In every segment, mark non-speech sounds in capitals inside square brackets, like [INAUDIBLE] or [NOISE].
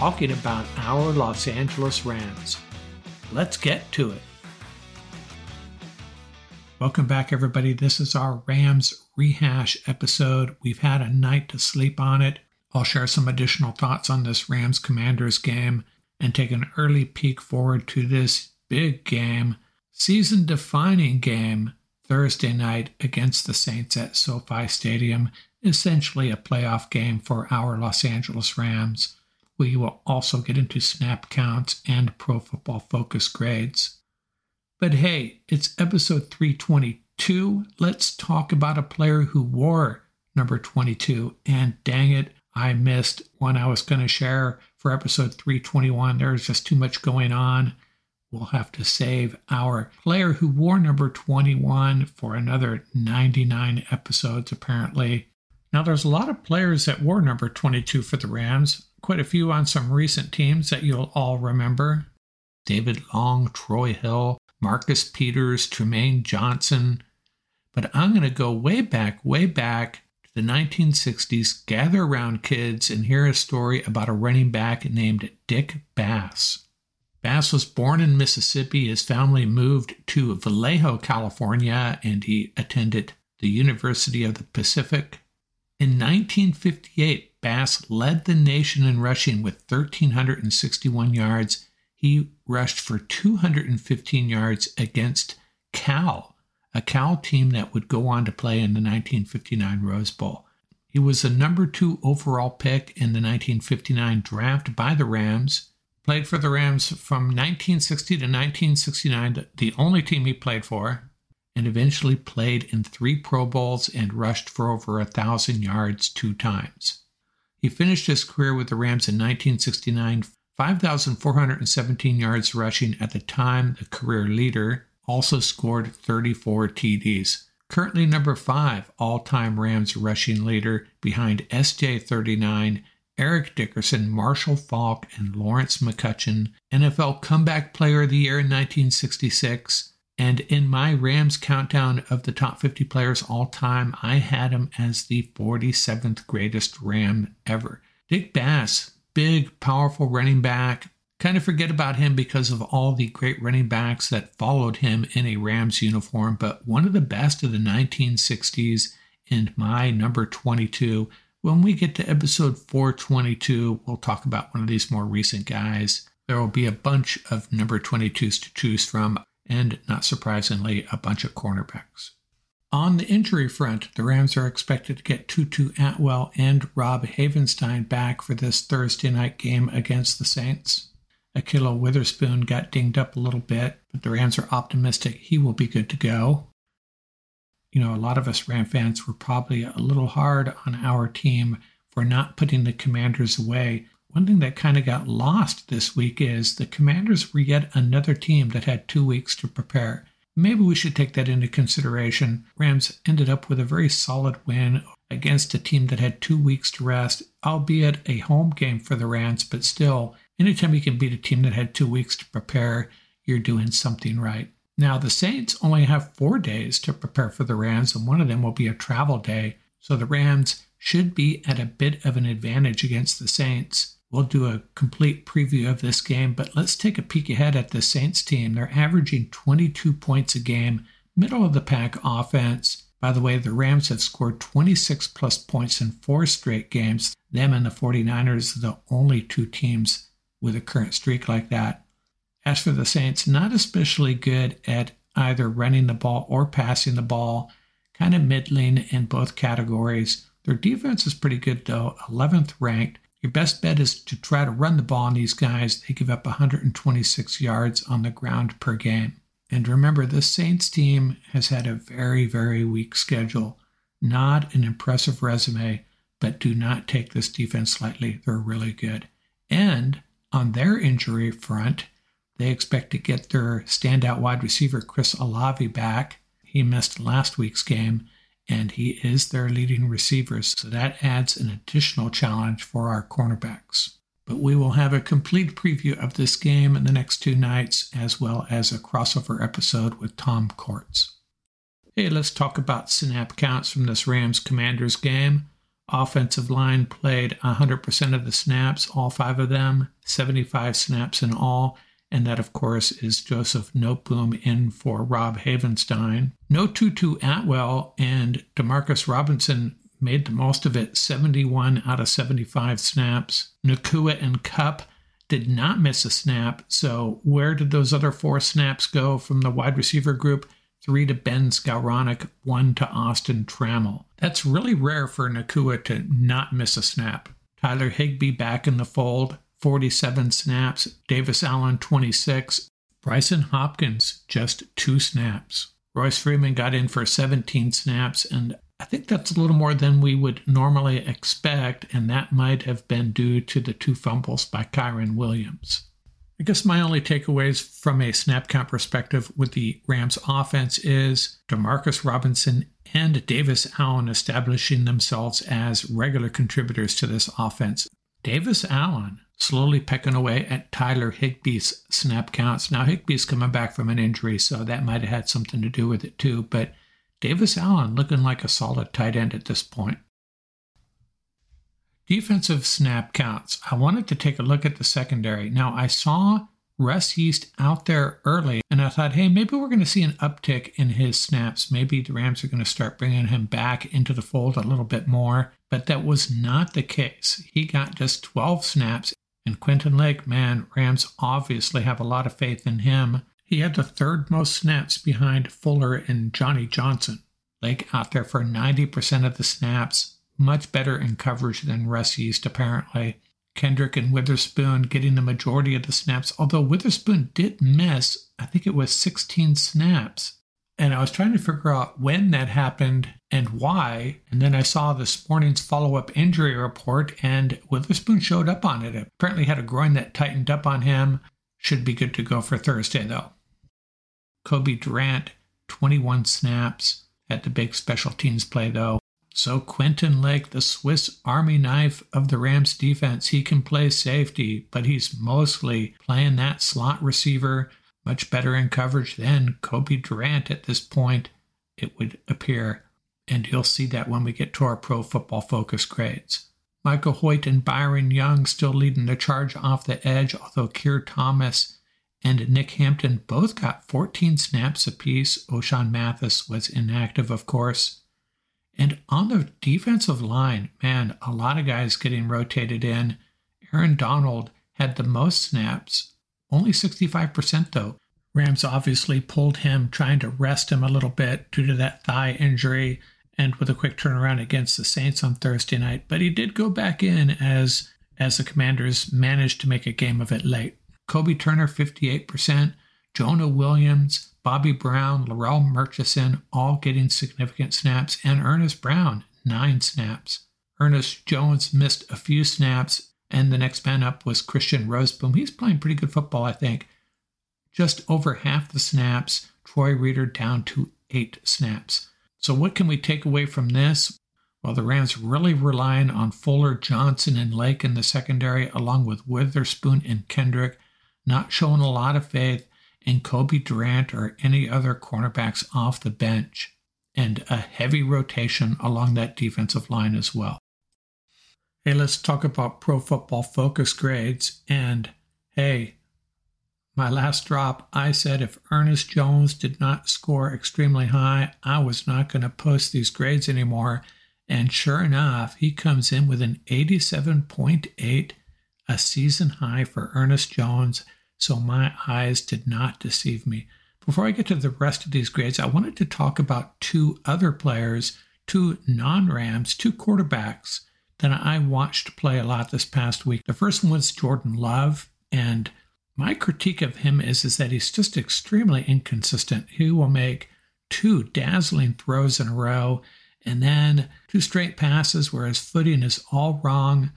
talking about our Los Angeles Rams. Let's get to it. Welcome back, everybody. This is our Rams rehash episode. We've had a night to sleep on it. I'll share some additional thoughts on this Rams Commanders game and take an early peek forward to this big game, season defining game Thursday night against the Saints at SoFi Stadium essentially a playoff game for our Los Angeles Rams. We will also get into snap counts and pro football focus grades. But hey, it's episode 322. Let's talk about a player who wore number 22. And dang it, I missed one I was going to share for episode 321. There's just too much going on. We'll have to save our player who wore number 21 for another 99 episodes, apparently. Now, there's a lot of players that wore number 22 for the Rams, quite a few on some recent teams that you'll all remember David Long, Troy Hill, Marcus Peters, Trumaine Johnson. But I'm going to go way back, way back to the 1960s, gather around kids, and hear a story about a running back named Dick Bass. Bass was born in Mississippi. His family moved to Vallejo, California, and he attended the University of the Pacific. In 1958, Bass led the nation in rushing with 1,361 yards. He rushed for 215 yards against Cal, a Cal team that would go on to play in the 1959 Rose Bowl. He was the number two overall pick in the 1959 draft by the Rams. Played for the Rams from 1960 to 1969, the only team he played for and eventually played in three Pro Bowls and rushed for over a thousand yards two times. He finished his career with the Rams in 1969, 5,417 yards rushing at the time. The career leader also scored 34 TDs. Currently number five all time Rams rushing leader behind SJ39, Eric Dickerson, Marshall Faulk, and Lawrence McCutcheon, NFL Comeback Player of the Year in 1966, and in my Rams countdown of the top 50 players all time, I had him as the 47th greatest Ram ever. Dick Bass, big, powerful running back. Kind of forget about him because of all the great running backs that followed him in a Rams uniform, but one of the best of the 1960s and my number 22. When we get to episode 422, we'll talk about one of these more recent guys. There will be a bunch of number 22s to choose from and not surprisingly, a bunch of cornerbacks. On the injury front, the Rams are expected to get Tutu Atwell and Rob Havenstein back for this Thursday night game against the Saints. Ahkello Witherspoon got dinged up a little bit, but the Rams are optimistic he will be good to go. You know, a lot of us Ram fans were probably a little hard on our team for not putting the commanders away one thing that kind of got lost this week is the Commanders were yet another team that had two weeks to prepare. Maybe we should take that into consideration. Rams ended up with a very solid win against a team that had two weeks to rest, albeit a home game for the Rams, but still, anytime you can beat a team that had two weeks to prepare, you're doing something right. Now, the Saints only have four days to prepare for the Rams, and one of them will be a travel day, so the Rams should be at a bit of an advantage against the Saints. We'll do a complete preview of this game, but let's take a peek ahead at the Saints team. They're averaging 22 points a game, middle of the pack offense. By the way, the Rams have scored 26 plus points in four straight games. Them and the 49ers are the only two teams with a current streak like that. As for the Saints, not especially good at either running the ball or passing the ball, kind of middling in both categories. Their defense is pretty good though, 11th ranked. Your best bet is to try to run the ball on these guys. They give up 126 yards on the ground per game. And remember, this Saints team has had a very, very weak schedule. Not an impressive resume, but do not take this defense lightly. They're really good. And On their injury front, they expect to get their standout wide receiver Chris Olave back. He missed last week's game, and he is their leading receiver, so that adds an additional challenge for our cornerbacks. But we will have a complete preview of this game in the next two nights, as well as a crossover episode with Tom Courts. Hey, let's talk about snap counts from this Rams Commanders game. Offensive line played 100% of the snaps, all five of them, 75 snaps in all. And that, of course, is Joseph Noteboom in for Rob Havenstein. No Tutu Atwell and Demarcus Robinson made the most of it 71 out of 75 snaps. Nacua and Kupp did not miss a snap. So, where did those other four snaps go from the wide receiver group? Three to Ben Skowronek, one to Austin Trammell. That's really rare for Nacua to not miss a snap. Tyler Higbee back in the fold, 47 snaps. Davis Allen, 26. Brycen Hopkins, just two snaps. Royce Freeman got in for 17 snaps, and I think that's a little more than we would normally expect, and that might have been due to the two fumbles by Kyren Williams. I guess my only takeaways from a snap count perspective with the Rams offense is Demarcus Robinson and Davis Allen establishing themselves as regular contributors to this offense. Davis Allen slowly pecking away at Tyler Higbee's snap counts. Now, Higbee's coming back from an injury, so that might have had something to do with it too, but Davis Allen looking like a solid tight end at this point. Defensive snap counts. I wanted to take a look at the secondary. Now, I saw Russ Yeast out there early, and I thought, hey, maybe we're going to see an uptick in his snaps. Maybe the Rams are going to start bringing him back into the fold a little bit more. But that was not the case. He got just 12 snaps. And Quentin Lake, man, Rams obviously have a lot of faith in him. He had the third most snaps behind Fuller and Johnny Johnson. Lake out there for 90% of the snaps, much better in coverage than Russ Yeast, apparently. Kendrick and Witherspoon getting the majority of the snaps, although Witherspoon did miss, I think it was 16 snaps. And I was trying to figure out when that happened and why. And then I saw this morning's follow up injury report, and Witherspoon showed up on it. Apparently, had a groin that tightened up on him. Should be good to go for Thursday, though. Cobie Durant, 21 snaps at the big special teams play, though. So Quentin Lake, the Swiss Army knife of the Rams defense, he can play safety, but he's mostly playing that slot receiver, much better in coverage than Cobie Durant at this point, it would appear. And you'll see that when we get to our pro football focus grades. Michael Hoecht and Byron Young still leading the charge off the edge, although Keir Thomas and Nick Hampton both got 14 snaps apiece. Ochaun Mathis was inactive, of course. And on the defensive line, man, a lot of guys getting rotated in. Aaron Donald had the most snaps, only 65% though. Rams obviously pulled him, trying to rest him a little bit due to that thigh injury and with a quick turnaround against the Saints on Thursday night. But he did go back in as as the commanders managed to make a game of it late. Kobie Turner, 58%, Jonah Williams, Bobby Brown, Larrell Murchison, all getting significant snaps, and Earnest Brown, nine snaps. Ernest Jones missed a few snaps, and the next man up was Christian Rozeboom. He's playing pretty good football, I think. Just over half the snaps, Troy Reeder down to eight snaps. So, what can we take away from this? Well, the Rams really relying on Fuller, Johnson, and Lake in the secondary, along with Witherspoon and Kendrick not showing a lot of faith in Cobie Durant or any other cornerbacks off the bench, and a heavy rotation along that defensive line as well. Hey, let's talk about pro football focus grades. And hey, my last drop, I said if Ernest Jones did not score extremely high, I was not going to post these grades anymore. And sure enough, he comes in with an 87.8 a season high for Ernest Jones, so my eyes did not deceive me. Before I get to the rest of these grades, I wanted to talk about two other players, two non Rams, two quarterbacks that I watched play a lot this past week. The first one was Jordan Love, and my critique of him is, is that he's just extremely inconsistent. He will make two dazzling throws in a row and then two straight passes where his footing is all wrong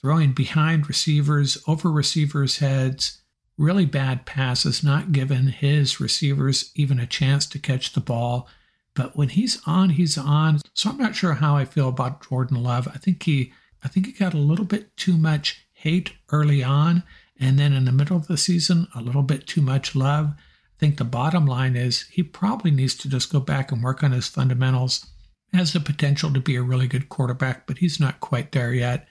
throwing behind receivers, over receivers' heads, really bad passes, not giving his receivers even a chance to catch the ball. But when he's on, he's on. So I'm not sure how I feel about Jordan Love. I think he I think he got a little bit too much hate early on, and then in the middle of the season, a little bit too much love. I think the bottom line is he probably needs to just go back and work on his fundamentals. Has the potential to be a really good quarterback, but he's not quite there yet.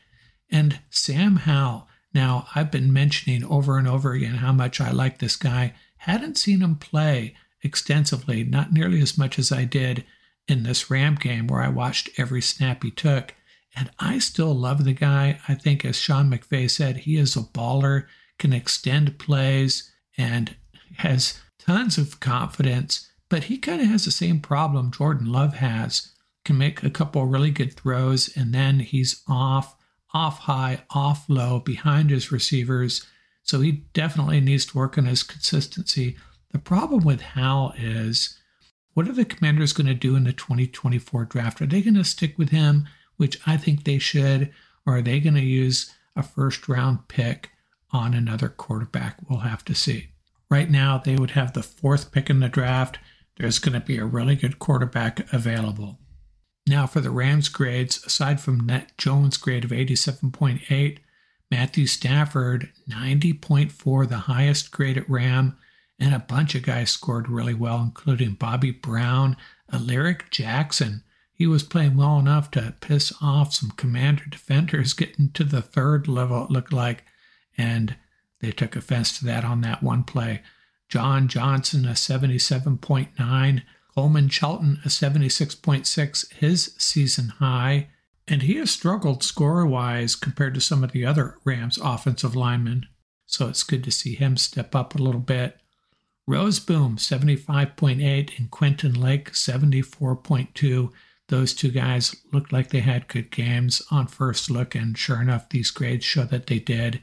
And Sam Howell, now, I've been mentioning over and over again how much I like this guy. Hadn't seen him play extensively, not nearly as much as I did in this Ram game where I watched every snap he took. And I still love the guy. I think, as Sean McVay said, he is a baller, can extend plays, and has tons of confidence. But he kind of has the same problem Jordan Love has. Can make a couple really good throws, and then he's off off high, off low, behind his receivers. So he definitely needs to work on his consistency. The problem with Howell is what are the commanders going to do in the 2024 draft? Are they going to stick with him, which I think they should, or are they going to use a first round pick on another quarterback? We'll have to see. Right now, they would have the fourth pick in the draft. There's going to be a really good quarterback available. Now, for the Rams' grades, aside from Net Jones' grade of 87.8, Matthew Stafford, 90.4, the highest grade at Ram, and a bunch of guys scored really well, including Bobby Brown, Alaric Jackson. He was playing well enough to piss off some commander [LAUGHS] defenders getting to the third level, it looked like, and they took offense to that on that one play. John Johnson, a 77.9, Coleman Shelton, a 76.6, his season high. And he has struggled score wise compared to some of the other Rams offensive linemen. So it's good to see him step up a little bit. Rozeboom, 75.8, and Quentin Lake, 74.2. Those two guys looked like they had good games on first look, and sure enough, these grades show that they did.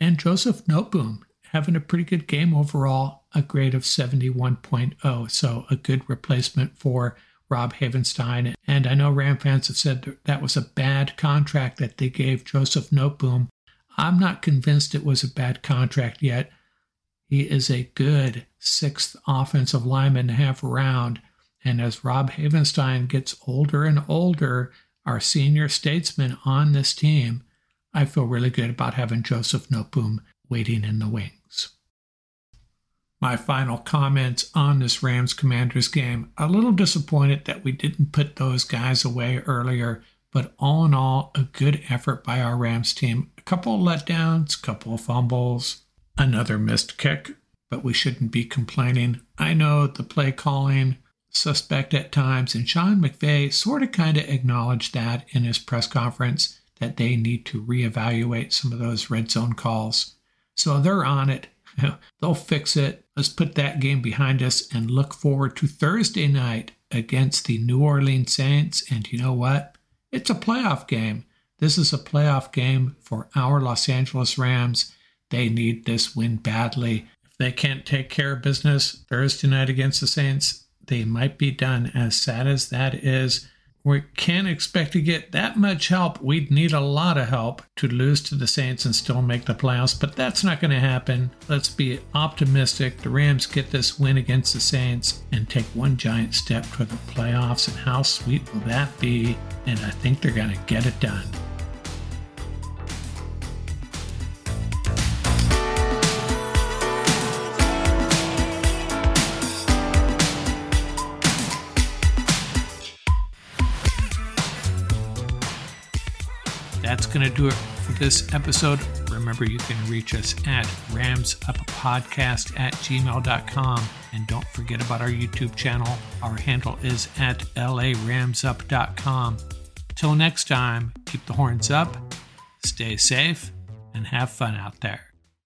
And Joseph Noteboom, having a pretty good game overall, a grade of 71.0. So a good replacement for Rob Havenstein. And I know Ram fans have said that, that was a bad contract that they gave Joseph Noteboom. I'm not convinced it was a bad contract yet. He is a good sixth offensive lineman half round. And as Rob Havenstein gets older and older, our senior statesman on this team, I feel really good about having Joseph Noteboom waiting in the wings. my final comments on this Rams Commanders game. A little disappointed that we didn't put those guys away earlier, but all in all, a good effort by our Rams team. A couple of letdowns, a couple of fumbles, another missed kick, but we shouldn't be complaining. I know the play calling suspect at times, and Sean McVay sort of kind of acknowledged that in his press conference that they need to reevaluate some of those red zone calls. So they're on it. [LAUGHS] They'll fix it. Let's put that game behind us and look forward to Thursday night against the New Orleans Saints. And you know what? It's a playoff game. This is a playoff game for our Los Angeles Rams. They need this win badly. If they can't take care of business Thursday night against the Saints, they might be done. As sad as that is, we can't expect to get that much help. We'd need a lot of help to lose to the Saints and still make the playoffs, but that's not going to happen. Let's be optimistic. The Rams get this win against the Saints and take one giant step toward the playoffs, and how sweet will that be? And I think they're going to get it done. That's going to do it for this episode. Remember, you can reach us at ramsuppodcast at gmail.com. And don't forget about our YouTube channel. Our handle is at laramsup.com. Till next time, keep the horns up, stay safe, and have fun out there.